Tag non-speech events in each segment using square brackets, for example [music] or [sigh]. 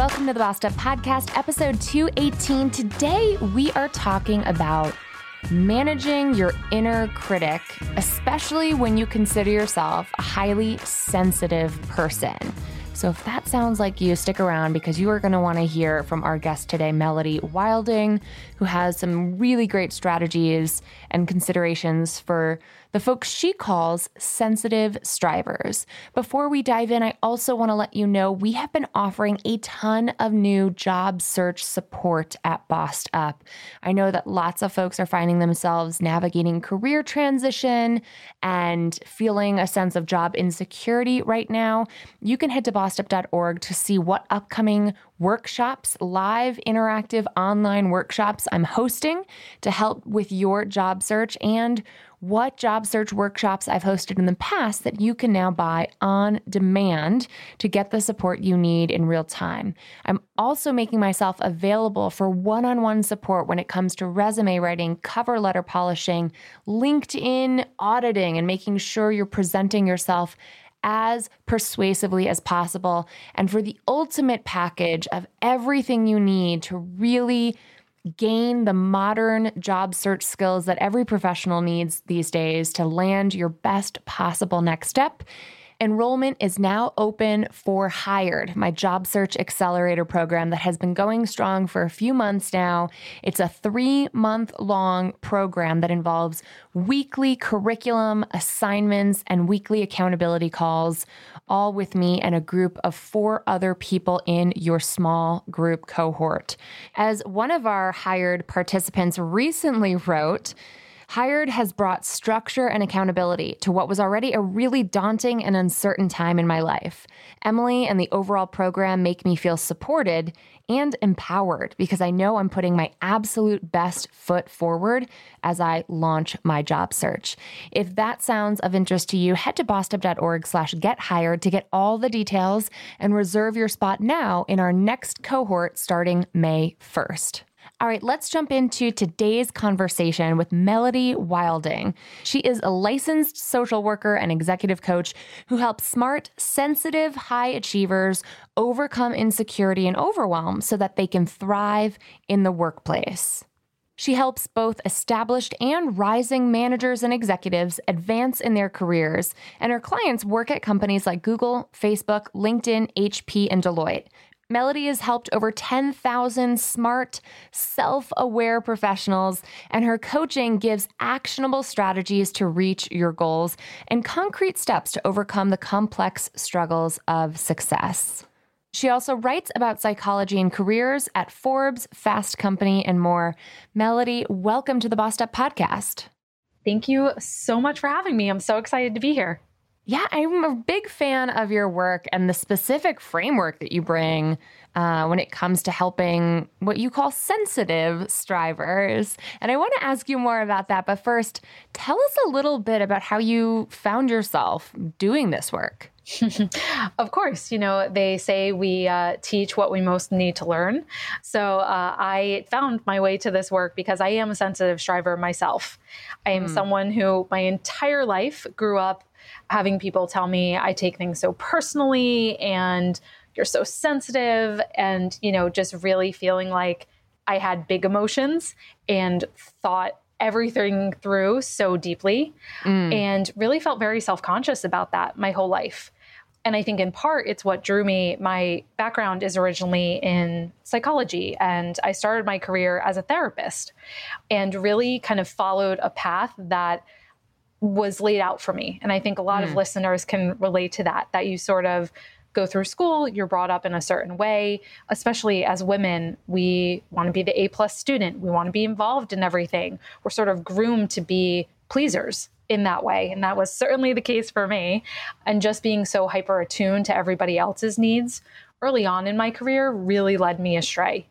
Welcome to the Bossed Up Podcast, episode 218. Today we are talking about managing your inner critic, especially when you consider yourself a highly sensitive person. So, if that sounds like you, stick around because you are going to want to hear from our guest today, Melody Wilding, who has some really great strategies and considerations for the folks she calls sensitive strivers. Before we dive in, I also want to let you know we have been offering a ton of new job search support at Bossed Up. I know that lots of folks are finding themselves navigating career transition and feeling a sense of job insecurity right now. You can head to bossedup.org to see what upcoming workshops, live interactive online workshops I'm hosting to help with your job search and what job search workshops I've hosted in the past that you can now buy on demand to get the support you need in real time. I'm also making myself available for one on one support when it comes to resume writing, cover letter polishing, LinkedIn auditing, and making sure you're presenting yourself as persuasively as possible. And for the ultimate package of everything you need to really gain the modern job search skills that every professional needs these days to land your best possible next step. Enrollment is now open for Hired, my job search accelerator program that has been going strong for a few months now. It's a three month long program that involves weekly curriculum, assignments, and weekly accountability calls, all with me and a group of four other people in your small group cohort. As one of our hired participants recently wrote, Hired has brought structure and accountability to what was already a really daunting and uncertain time in my life. Emily and the overall program make me feel supported and empowered because I know I'm putting my absolute best foot forward as I launch my job search. If that sounds of interest to you, head to bossedup.org slash get hired to get all the details and reserve your spot now in our next cohort starting May 1st. All right, let's jump into today's conversation with Melody Wilding. She is a licensed social worker and executive coach who helps smart, sensitive high achievers overcome insecurity and overwhelm so that they can thrive in the workplace. She helps both established and rising managers and executives advance in their careers, and her clients work at companies like Google, Facebook, LinkedIn, HP, and Deloitte. Melody has helped over 10,000 smart, self aware professionals, and her coaching gives actionable strategies to reach your goals and concrete steps to overcome the complex struggles of success. She also writes about psychology and careers at Forbes, Fast Company, and more. Melody, welcome to the Bossed Up podcast. Thank you so much for having me. I'm so excited to be here. Yeah, I'm a big fan of your work and the specific framework that you bring uh, when it comes to helping what you call sensitive strivers. And I want to ask you more about that. But first, tell us a little bit about how you found yourself doing this work. [laughs] of course, you know, they say we uh, teach what we most need to learn. So uh, I found my way to this work because I am a sensitive striver myself. I am mm. someone who my entire life grew up having people tell me I take things so personally and you're so sensitive and you know just really feeling like I had big emotions and thought everything through so deeply mm. and really felt very self-conscious about that my whole life. And I think in part it's what drew me. My background is originally in psychology, and I started my career as a therapist and really kind of followed a path that was laid out for me. And I think a lot mm. of listeners can relate to that, that you sort of go through school, you're brought up in a certain way, especially as women, we want to be the A plus student. We want to be involved in everything. We're sort of groomed to be pleasers in that way. And that was certainly the case for me. And just being so hyper attuned to everybody else's needs early on in my career really led me astray.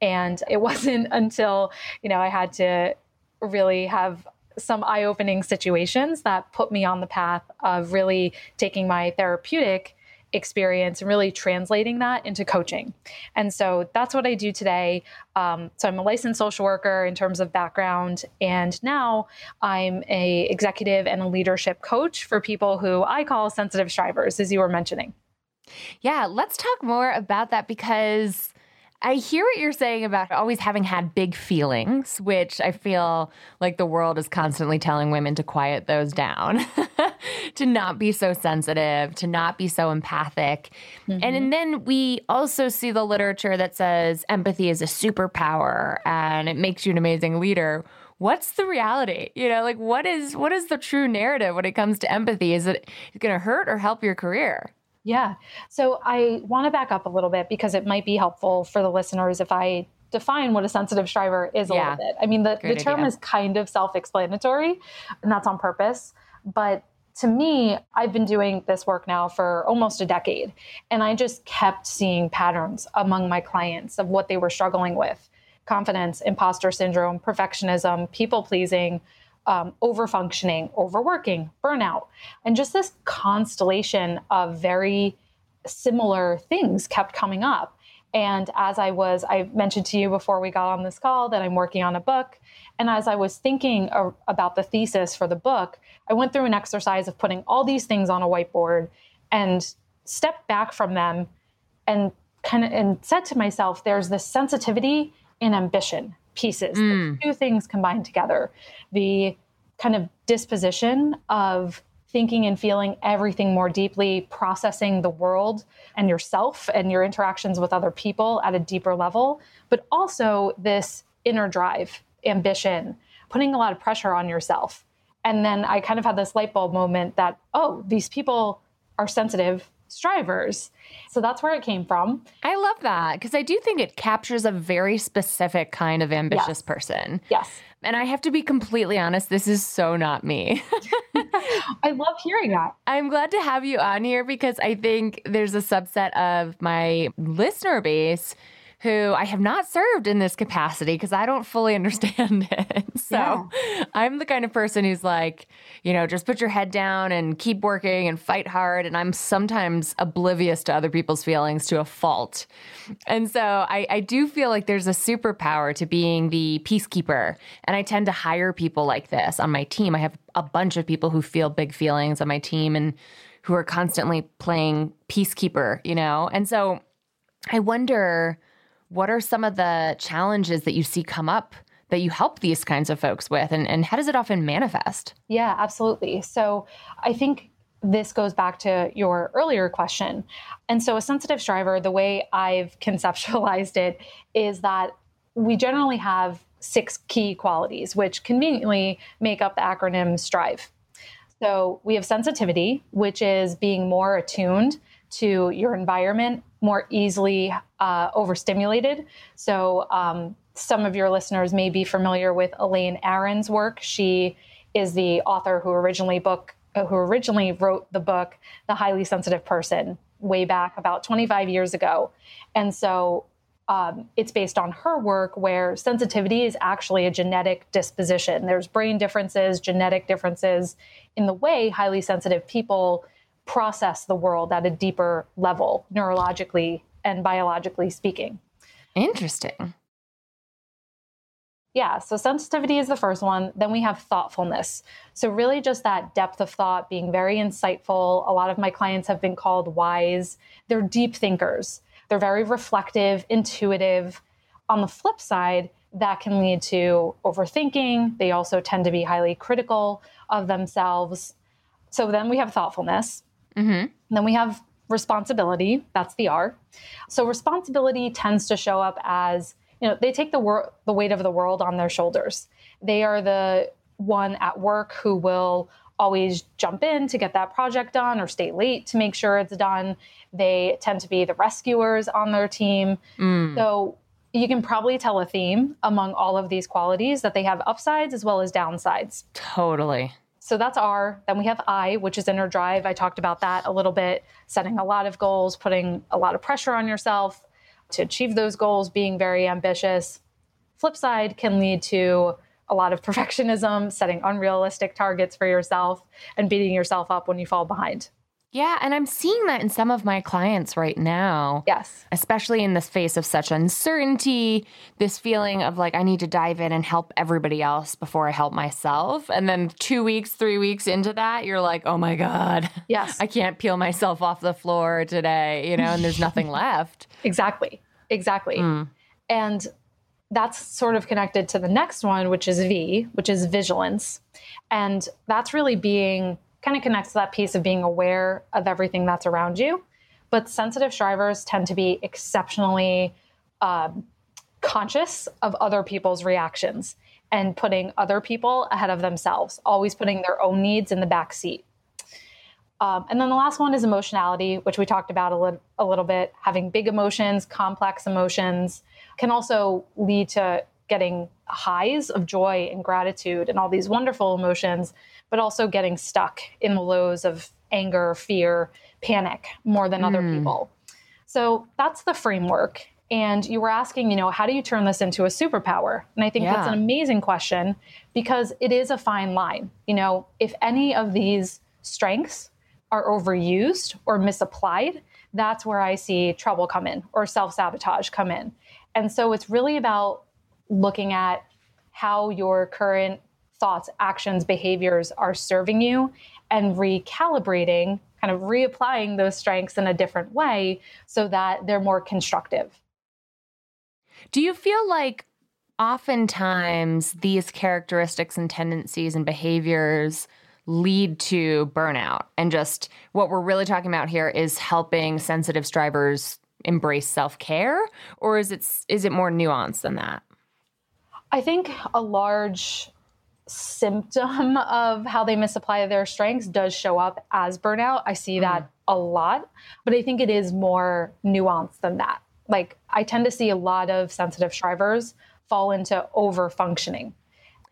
And it [laughs] wasn't until, you know, I had to really have some eye opening situations that put me on the path of really taking my therapeutic experience and really translating that into coaching. And so that's what I do today. Um, so I'm a licensed social worker in terms of background, and now I'm a executive and a leadership coach for people who I call sensitive strivers, as you were mentioning. Yeah, let's talk more about that because I hear what you're saying about always having had big feelings, which I feel like the world is constantly telling women to quiet those down, [laughs] to not be so sensitive, to not be so empathic. Mm-hmm. And, and then we also see the literature that says empathy is a superpower and it makes you an amazing leader what's the reality you know like what is what is the true narrative when it comes to empathy is it going to hurt or help your career yeah. So I want to back up a little bit because it might be helpful for the listeners if I define what a sensitive striver is a yeah. little bit. I mean, the, the term idea. is kind of self explanatory, and that's on purpose. But to me, I've been doing this work now for almost a decade, and I just kept seeing patterns among my clients of what they were struggling with confidence, imposter syndrome, perfectionism, people pleasing um, overfunctioning, overworking, burnout, and just this constellation of very similar things kept coming up. And as I was, I mentioned to you before we got on this call that I'm working on a book. And as I was thinking about the thesis for the book, I went through an exercise of putting all these things on a whiteboard and stepped back from them and kind of and said to myself, there's this sensitivity and ambition pieces. Mm. two things combined together. The kind of disposition of thinking and feeling everything more deeply, processing the world and yourself and your interactions with other people at a deeper level, but also this inner drive, ambition, putting a lot of pressure on yourself. And then I kind of had this light bulb moment that, oh, these people are sensitive strivers. So that's where it came from. I love that because I do think it captures a very specific kind of ambitious yes. person. Yes. And I have to be completely honest, this is so not me. [laughs] I love hearing that. I'm glad to have you on here because I think there's a subset of my listener base who I have not served in this capacity because I don't fully [laughs] understand it. so yeah. I'm the kind of person who's like, you know, just put your head down and keep working and fight hard. And I'm sometimes oblivious to other people's feelings to a fault. And so I, I do feel like there's a superpower to being the peacekeeper. And I tend to hire people like this on my team. I have a bunch of people who feel big feelings on my team and who are constantly playing peacekeeper, you know? And so I wonder what are some of the challenges that you see come up that you help these kinds of folks with? And, and how does it often manifest? Yeah absolutely. So i think this goes back to your earlier question. And so a sensitive striver the way i've [laughs] conceptualized it is that we generally have six key qualities which conveniently make up the acronym strive. So we have sensitivity which is being more attuned to your environment more easily uh, overstimulated. So, um, some of your listeners may be familiar with Elaine Aron's work. She is the author who originally book uh, who originally wrote the book The Highly Sensitive Person way back about 25 years ago. And so um, it's based on her work where sensitivity is actually a genetic disposition. There's brain differences, genetic differences in the way highly sensitive people process the world at a deeper level, neurologically and biologically speaking. Interesting. Yeah, so sensitivity is the first one. Then we have thoughtfulness. So, really, just that depth of thought, being very insightful. A lot of my clients have been called wise. They're deep thinkers, they're very reflective, intuitive. On the flip side, that can lead to overthinking. They also tend to be highly critical of themselves. So, then we have thoughtfulness. Mm-hmm. Then we have responsibility. That's the R. So responsibility tends to show up as you know they take the wor- the weight of the world on their shoulders. They are the one at work who will always jump in to get that project done or stay late to make sure it's done. They tend to be the rescuers on their team. Mm. So you can probably tell a theme among all of these qualities that they have upsides as well as downsides. Totally. So that's R. Then we have I, which is inner drive. I talked about that a little bit, setting a lot of goals, putting a lot of pressure on yourself to achieve those goals, being very ambitious. Flip side can lead to a lot of [laughs] perfectionism, setting unrealistic targets for yourself, and beating yourself up when you fall behind. Yeah, and I'm seeing that in some of my clients right now. Yes. Especially in this face of such uncertainty, this feeling of like, I need to dive in and help everybody else before I help myself. And then two weeks, three weeks into that, you're like, oh my God. Yes. [laughs] I can't peel myself off the floor today, you know, and there's nothing left. [laughs] Exactly. Exactly. Mm. And that's sort of connected to the next one, which is V, which is vigilance. And that's really being kind of connects to that piece of being aware of everything that's around you. But sensitive strivers tend to be exceptionally um, conscious of other people's reactions and putting other people ahead of themselves, always putting their own needs in the back seat. Um, and then the last one is emotionality, which we talked about a, li- a little bit. Having big emotions, complex emotions can also lead to getting highs of joy and gratitude and all these wonderful emotions but also getting stuck in the lows of anger, fear, panic more than mm. other hmm. people. So that's the framework. And you were asking, you know, how do you turn this into a superpower? And I think yeah. that's an amazing question because it is a fine line. You know, if any of these strengths are overused or misapplied, that's where I see trouble come in or self sabotage come in. And so it's really about looking at how your current thoughts, actions, behaviors are serving you and recalibrating, kind of reapplying those strengths in a different way so that they're more constructive. Do you feel like oftentimes these characteristics and tendencies and behaviors lead to burnout? And just what we're really talking about here is helping sensitive strivers embrace self-care or is it is it more nuanced than that? I think a large symptom of how they misapply their strengths does show up as burnout. I see that mm. a lot, but I think it is more nuanced than that. Like I tend to see a lot of sensitive strivers fall into over functioning.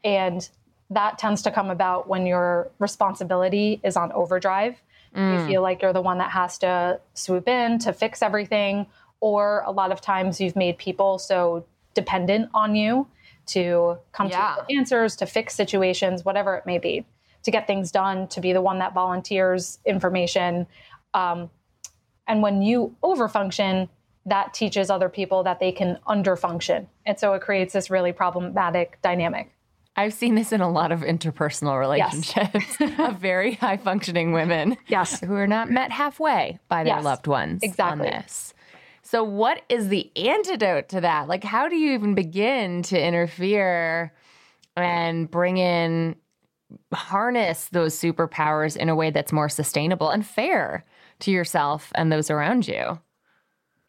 And that tends to come about when your responsibility is on overdrive. Mm. You feel like you're the one that has to swoop in to fix everything. Or a lot of times you've made people so dependent on you to come yeah. to answers, to fix situations, whatever it may be, to get things done, to be the one that volunteers information. Um, and when you overfunction, that teaches other people that they can underfunction. And so it creates this really problematic dynamic. I've seen this in a lot of interpersonal relationships yes. [laughs] of very high functioning women yes. who are not met halfway by their yes. loved ones exactly. on this. So, what is the antidote to that? Like, how do you even begin to interfere and bring in, harness those superpowers in a way that's more sustainable and fair to yourself and those around you?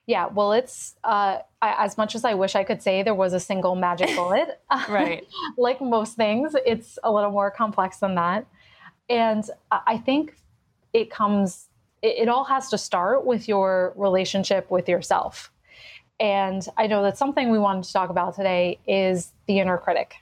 Yeah, well, it's uh, I, as much as I wish I could say there was a single magic [laughs] bullet. right. [laughs] like most things, it's a little more complex than that. And I think it comes it, it all has to start with your relationship with yourself. And I know that something we wanted to talk about today is the inner critic.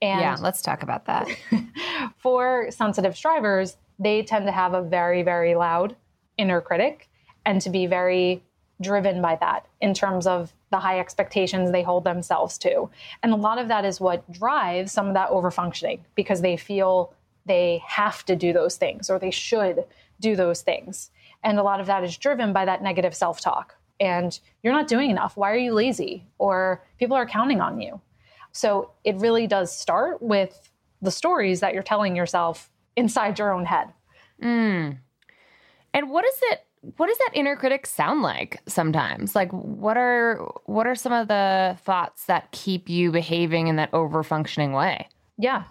And yeah, let's talk about that. [laughs] for sensitive strivers, they tend to have a very, very loud inner critic and to be very driven by that in terms of the high expectations they hold themselves to. And a lot of that is what drives some of that overfunctioning because they feel they have to do those things or they should do those things. And a lot of that is driven by that negative self talk. And you're not doing enough. Why are you lazy? Or people are counting on you. So it really does start with the stories that you're telling yourself inside your own head. Mm. And what is it? What does that inner critic sound like sometimes? Like what are what are some of the thoughts that keep you behaving in that over functioning way? Yeah.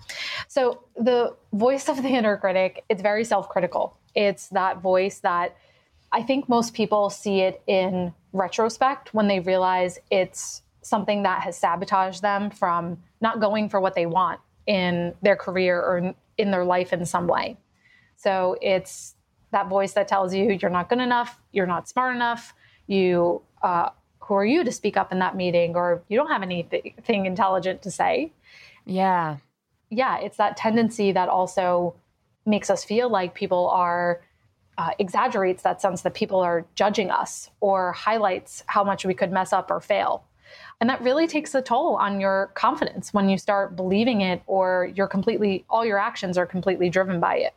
So the voice of the inner critic, it's very self-critical. It's that voice that I think most people see it in retrospect when they realize it's something that has sabotaged them from not going for what they want in their career or in their life in some way. So it's that voice that tells you you're not good enough, you're not smart enough, you uh, who are you to speak up in that meeting, or you don't have anything intelligent to say. Yeah. Yeah, it's that tendency that also makes us feel like people are uh, exaggerates that sense that people are judging us or highlights how much we could mess up or fail. And that really takes a toll on your confidence when you start believing it or you're completely, all your actions are completely driven by it.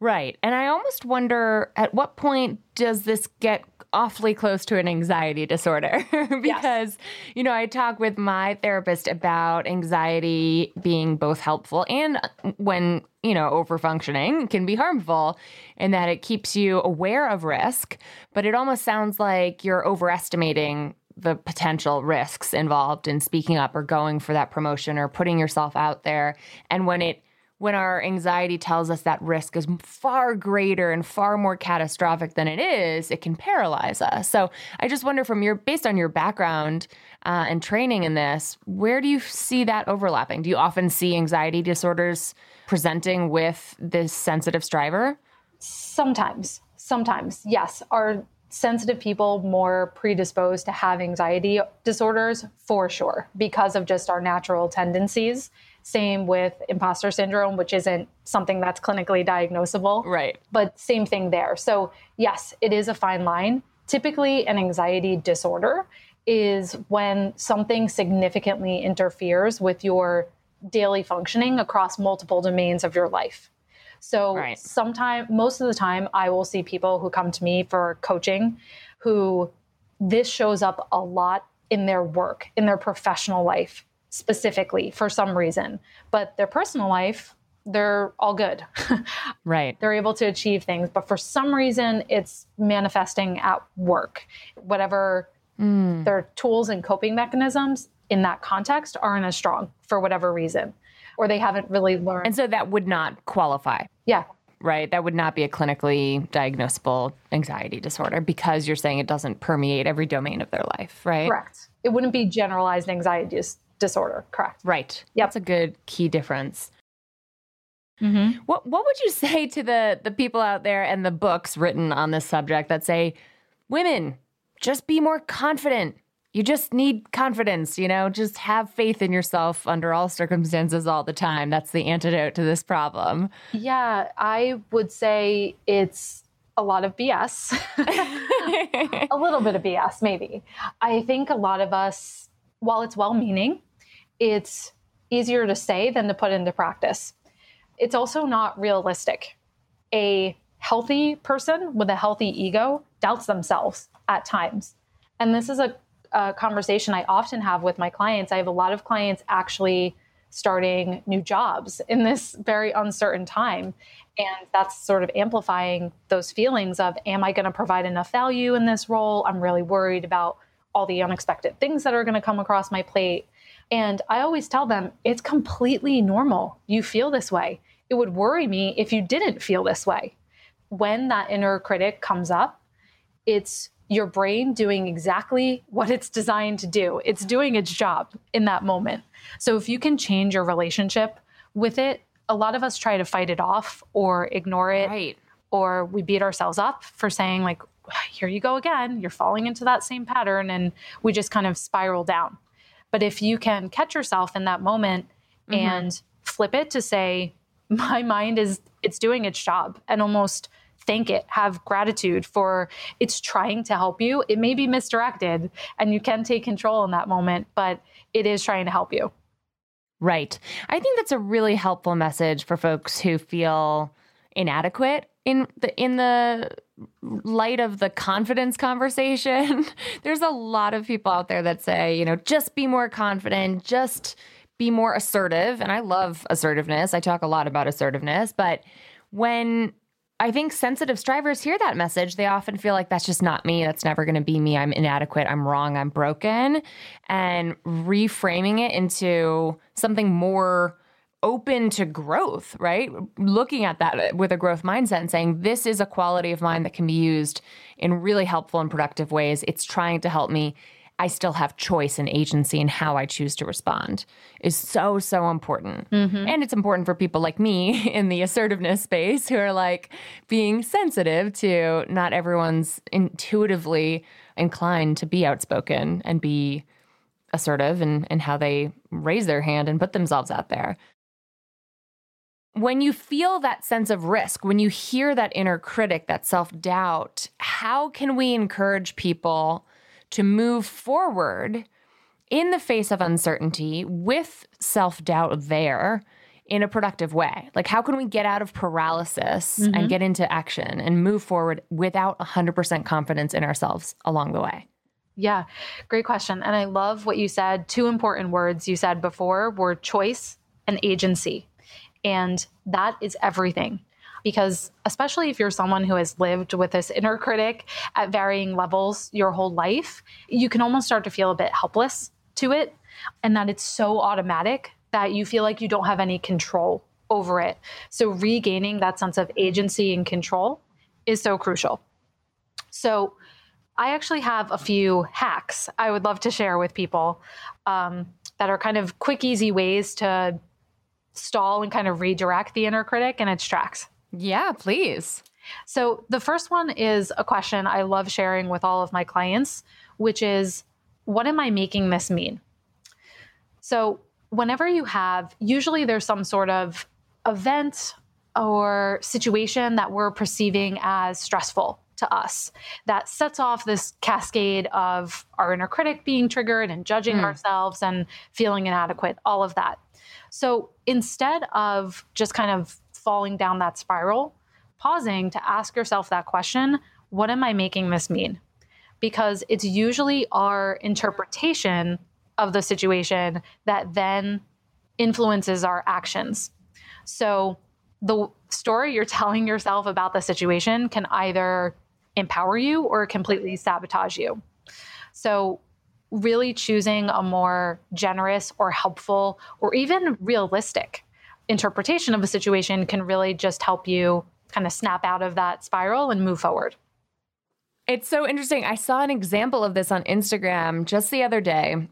Right. And I almost wonder at what point does this get awfully close to an anxiety disorder? [laughs] because, yes. you know, I talk with my therapist about anxiety being both helpful and when, you know, overfunctioning can be harmful in that it keeps you aware of risk, but it almost sounds like you're overestimating the potential risks involved in speaking up or going for that promotion or putting yourself out there. And when it when our anxiety tells us that risk is far greater and far more catastrophic than it is, it can paralyze us. So I just wonder, from your based on your background uh, and training in this, where do you see that overlapping? Do you often see anxiety disorders presenting with this sensitive striver? Sometimes, sometimes, yes. Are sensitive people more predisposed to have anxiety disorders? For sure, because of just our natural tendencies same with imposter syndrome, which isn't something that's clinically diagnosable. Right. But same thing there. So, yes, it is a fine line. Typically, an anxiety disorder is when something significantly interferes with your daily functioning across multiple domains of your life. So, right. sometimes, most of the time, I will see people who come to me for coaching who this shows up a lot in their work, in their professional life specifically for some reason, but their personal life, they're all good. [laughs] right. They're able to achieve things, but for some reason, it's manifesting at work. Whatever mm. their tools and coping mechanisms in that context aren't as strong for whatever reason, or they haven't really learned. And so that would not qualify. Yeah. Right. That would not be a clinically diagnosable anxiety disorder because you're saying it doesn't permeate every domain of their life, right? Correct. It wouldn't be generalized anxiety disorder. Correct. Right. Yep. That's a good key difference. Mm-hmm. What What would you [laughs] say to the the people out there and the books written on this subject that say, women, just be more confident. You just need confidence, you know, just have faith in yourself under all circumstances all the time. That's the antidote to this problem. Yeah, I would say it's a lot of BS. [laughs] [laughs] a little bit of BS, maybe. I think a lot of us, while it's well meaning, it's easier to say than to put into practice. It's also not realistic. A healthy person with a healthy ego doubts themselves at times. And this is a, a, conversation I often have with my clients. I have a lot of clients actually starting new jobs in this very uncertain time. And that's sort of amplifying those feelings of, am I going to provide enough value in this role? I'm really worried about all the unexpected things that are going to come across my plate. And I always tell them it's completely normal. You feel this way. It would worry me if you didn't feel this way. When that inner critic comes up, it's your brain doing exactly what it's designed to do. It's doing its job in that moment. So if you can change your relationship with it, a lot of us try to fight it off or ignore it. Right. Or we beat ourselves up for saying, like, here you go again. You're falling into that same pattern. And we just kind of spiral down. But if you can catch yourself in that moment mm-hmm. and flip it to say, my mind is it's doing its job and almost thank it have gratitude for it's trying to help you it may be misdirected and you can take control in that moment but it is trying to help you right i think that's a really helpful message for folks who feel inadequate in the in the light of the confidence conversation, [laughs] there's a lot of people out there that say, you know, just be more confident, just be more assertive. And I love assertiveness. I talk a lot about assertiveness. But when I think sensitive strivers hear that message, they often feel like that's just not me. That's never going to be me. I'm inadequate. I'm wrong. I'm broken. And reframing it into something more open to growth, right? Looking at that with a growth mindset and saying, this is a quality of mine that can be used in really helpful and productive ways. It's trying to help me. I still have choice and agency in how I choose to respond is so, so important. Mm-hmm. And it's important for people like me [laughs] in the assertiveness space who are like being sensitive to not everyone's intuitively inclined to be outspoken and be assertive and, and how they raise their hand and put themselves out there. When you feel that sense of risk, when you hear that inner critic, that self doubt, how can we encourage people to move forward in the face of uncertainty with self doubt there in a productive way? Like, how can we get out of paralysis mm-hmm. and get into action and move forward without 100% confidence in ourselves along the way? Yeah, great question. And I love what you said. Two important words you said before were choice and agency. And that is everything. Because, especially if you're someone who has lived with this inner critic at varying levels your whole life, you can almost start to feel a bit helpless to it. And that it's so automatic that you feel like you don't have any control over it. So, regaining that sense of agency and control is so crucial. So, I actually have a few hacks I would love to share with people um, that are kind of quick, easy ways to stall and kind of redirect the inner critic in its tracks? Yeah, please. So, the first one is a question I love sharing with all of my clients, which is what am I making this mean? So, whenever you have, usually there's some sort of event or situation that we're perceiving as stressful to us that sets off this cascade of our inner critic being triggered and judging mm. ourselves and feeling inadequate, all of that. So instead of just kind of falling down that spiral, pausing to ask yourself that question what am I making this mean? Because it's usually our interpretation of the situation that then influences our actions. So the story you're [laughs] telling yourself about the situation can either empower you or completely sabotage you. So really choosing a more generous or helpful or even realistic interpretation of a situation can really just help you kind of snap out of that spiral and move forward. It's so interesting. I saw an example of this on Instagram just the other day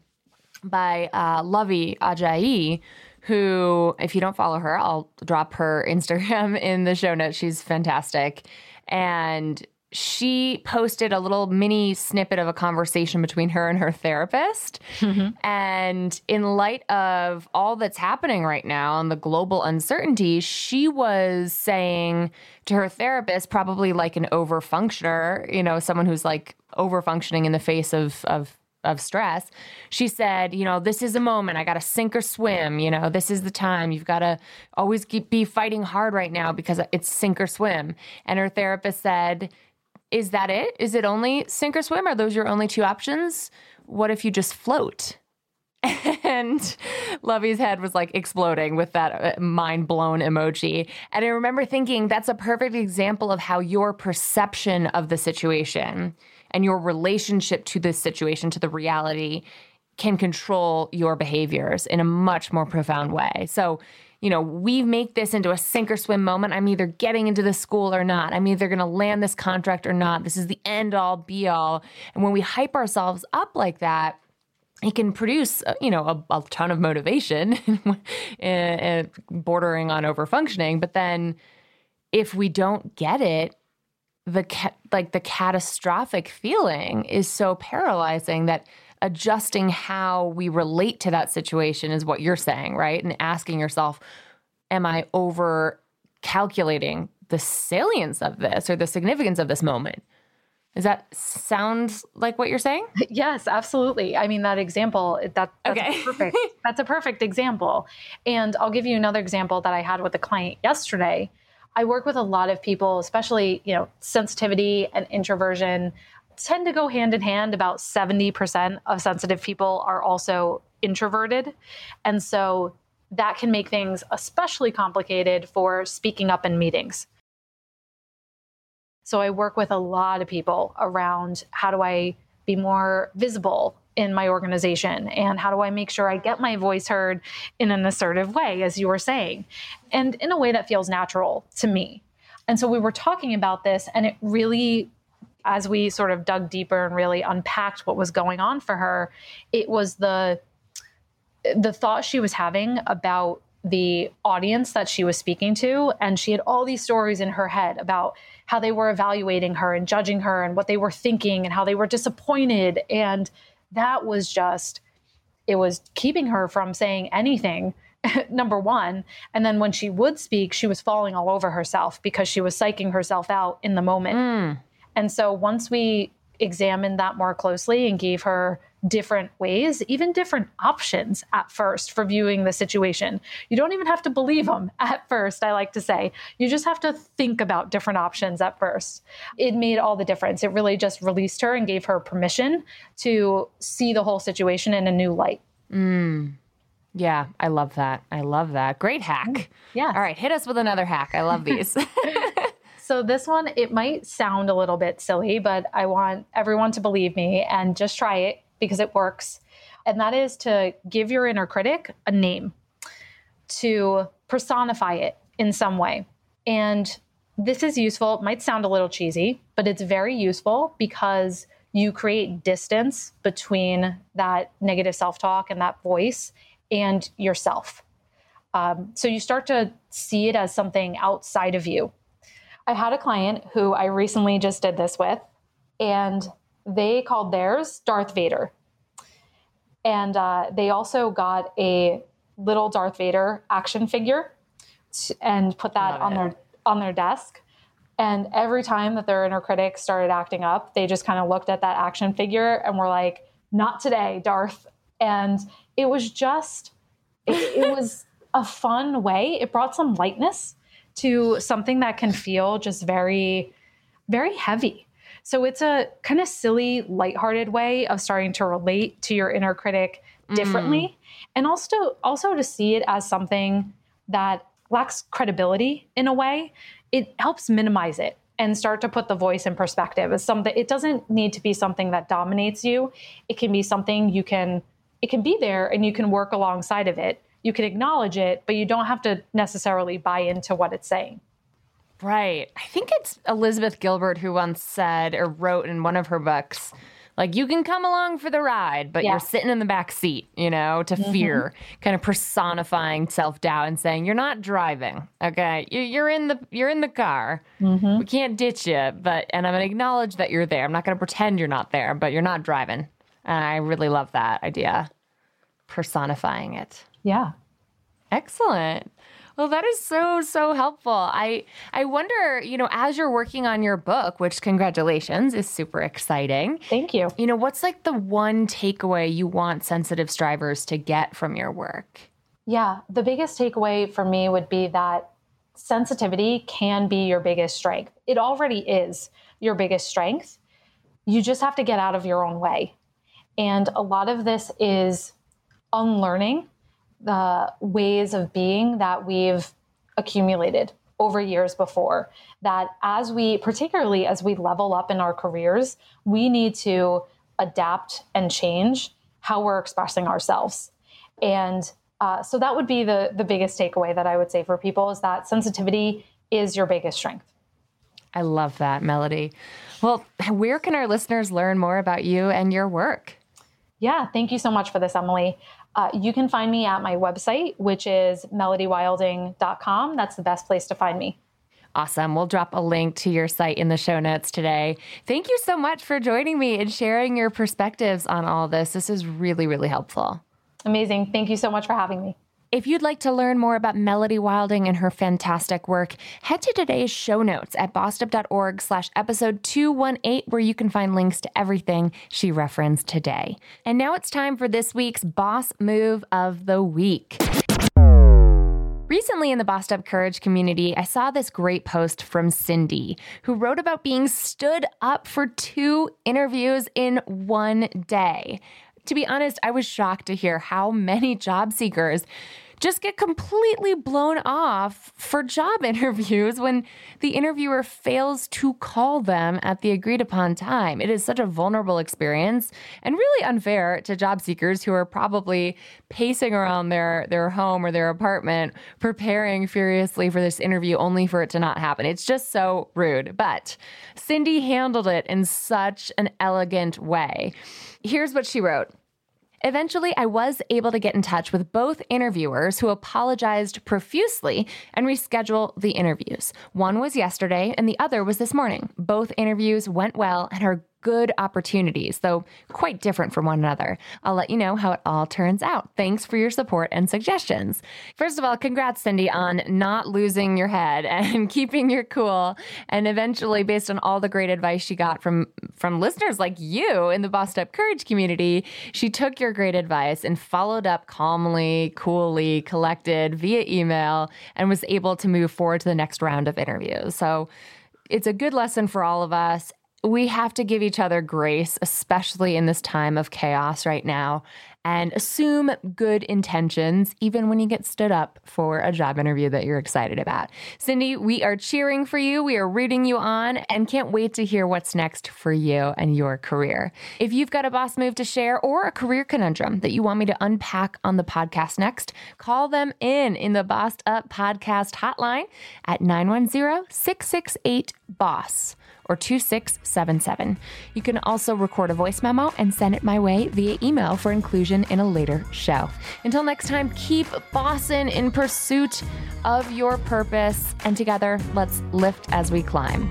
by uh, Luvvie Ajayi, who, if you don't follow her, I'll drop her [laughs] Instagram in the show notes. She's fantastic. And she posted a little mini snippet of a conversation between her and her therapist. Mm-hmm. And in light of all that's happening right now and the global uncertainty, she was saying to her therapist, probably like an overfunctioner, you know, someone who's like overfunctioning in the face of, of of stress, she said, you know, this is a moment. I got to sink or swim. You know, this is the time. You've got to always keep, be fighting hard right now because it's sink or swim. And her therapist said, is that it? Is it only sink or swim? Are those your only two options? What if you just float? [laughs] And Luvvie's head was like exploding with that uh, mind blown emoji. And I remember thinking that's a perfect example of how your perception of the situation and your relationship to this situation, to the reality, can control your behaviors in a much more profound way. So, you know, we make this into a sink or swim moment. I'm either getting into the school or not. I'm either going to land this contract or not. This is the end all be all. And when we hype ourselves up like that, it can produce, uh, you know, a, a ton of motivation, [laughs] bordering on overfunctioning. But then, if we don't get it, the ca- like the catastrophic feeling is so paralyzing that adjusting how we relate to that situation is what you're saying, right? And asking yourself, am I over calculating the salience of this or the significance of this moment? Does that sound like what you're saying? [laughs] Yes, absolutely. I mean, that example, that, that's okay. perfect. [laughs] That's a perfect example. And I'll give you another example that I had with a client yesterday. I work with a lot of people, especially, you know, sensitivity and introversion tend to go hand in hand. About 70% of sensitive people are also introverted. And so that can make things especially complicated for speaking up in meetings. So I work with a lot of people around how do I be more visible in my organization and how do I make sure I get my voice heard in an assertive way, as you were saying, and in a way that feels natural to me. And so we were talking about this, and it really as we sort of dug deeper and really unpacked what was going on for her, it was the the thought she was having about the audience that she was speaking to. And she had all these stories in her head about how they were evaluating her and judging her and what they were thinking and how they were disappointed. And that was just it was keeping her from saying anything [laughs] number one. And then when she would speak she was falling all over herself because she was psyching herself out in the moment. Mm. And so once we examined that more closely and gave her different ways, even different options at first for viewing the situation. You don't even have to believe them [laughs] at first, I like to say. You just have to think about different options at first. It made all the difference. It really just released her and gave her permission to see the whole situation in a new light. Mm. Yeah, I love that. I love that. Great hack. Yeah. All right, hit us with another hack. I love these. [laughs] So, this one, it might sound a little bit silly, but I want everyone to believe me and just try it because it works. And that is to give your inner critic a name, to personify it in some way. And this is useful. It might sound a little cheesy, but it's very useful because you create distance between that negative self talk and that voice and yourself. Um, so you start to see it as something outside of you. I had a client who I recently just did this with, and they called theirs Darth Vader. And uh, they also got a little Darth Vader action figure and put that Love on it. their on their desk. And every time that their inner critic started acting up, they just kind of looked at that action figure and were like, "Not today, Darth." And it was just, it, it was a fun way. It brought some lightness to something that can feel just very, very heavy. So it's a kind of silly, lighthearted way of starting to relate to your inner critic differently mm. and also also to see it as something that lacks credibility in a way. It helps minimize it and start to put the voice in perspective as something it doesn't need to be something that dominates you. It can be something you can it can be there and you can work alongside of it. You can acknowledge it, but you don't have to necessarily buy into what it's saying. Right. I think it's Elizabeth Gilbert who once said or wrote in one of her books, like you can come along for the ride, but yeah. you're sitting in the back seat, you know, to mm-hmm. fear, kind of personifying self doubt and saying you're not driving. Okay, you're in the you're in the car. Mm-hmm. We can't ditch you, but and I'm gonna acknowledge that you're there. I'm not gonna pretend you're not there, but you're not driving. And I really love that idea, personifying it. Yeah. Excellent. Well, that is so so helpful. I I wonder, you know, as you're working on your book, which congratulations is super exciting. Thank you. You know, what's like the one takeaway you want sensitive strivers to get from your work? Yeah, the biggest takeaway for me would be that sensitivity can be your biggest strength. It already is your biggest strength. You just have to get out of your own way. And a lot of this is unlearning the ways of being that we've accumulated over years before. That as we, particularly as we level up in our careers, we need to adapt and change how we're expressing ourselves. And uh, so that would be the the biggest takeaway that I would say for people is that sensitivity is your biggest strength. I love that, Melody. Well, where can our listeners learn more about you and your work? Yeah, thank you so much for this, Emily. Uh, you can find me at my website, which is melodywilding.com. That's the best place to find me. Awesome. We'll drop a link to your site in the show notes today. Thank you so much for joining me and sharing your perspectives on all this. This is really, really helpful. Amazing. Thank you so much for having me. If you'd like to learn more about Melody Wilding and her fantastic work, head to today's show notes at bossedup.org slash episode 218, where you can find links to everything she referenced today. And now it's time for this week's Boss Move of the Week. Recently in the Bossed Up Courage community, I saw this great post from Cindy, who wrote about being stood up for two interviews in one day. To be honest, I was shocked to hear how many job seekers just get completely blown off for job [laughs] interviews when the interviewer fails to call them at the agreed upon time. It is such a vulnerable experience and really unfair to job seekers who are probably pacing around their, their home or their apartment, preparing furiously for this interview only for it to not happen. It's just so rude. But Cindy handled it in such an elegant way. Here's what she wrote. Eventually, I was able to get in touch with both interviewers who apologized profusely and reschedule the interviews. One was yesterday and the other was this morning. Both interviews went well and are good opportunities, though quite different from one another. I'll let you know how it all turns out. Thanks for your support and suggestions. First of all, congrats, Cindy, on not losing your head [laughs] and keeping your cool. And eventually, based on all the great advice she got from from listeners like you in the Bossed Up Courage community, she took your great advice and followed up calmly, coolly, collected via email, and was able to move forward to the next round of interviews. So it's a good lesson for all of us we have to give each other grace, especially in this time of chaos right now, and assume good intentions, even when you get stood up for a job interview that you're excited about. Cindy, we are cheering for you. We are rooting you on and can't wait to hear what's next for you and your career. If you've got a boss move to share or a career conundrum that you want me to unpack on the podcast next, call them in in the Bossed Up Podcast hotline at 910 668 BOSS or 2677. You can also record a voice memo and send it my way via email for inclusion in a later show. Until next time, keep bossing in pursuit of your purpose, and together, let's lift as we climb.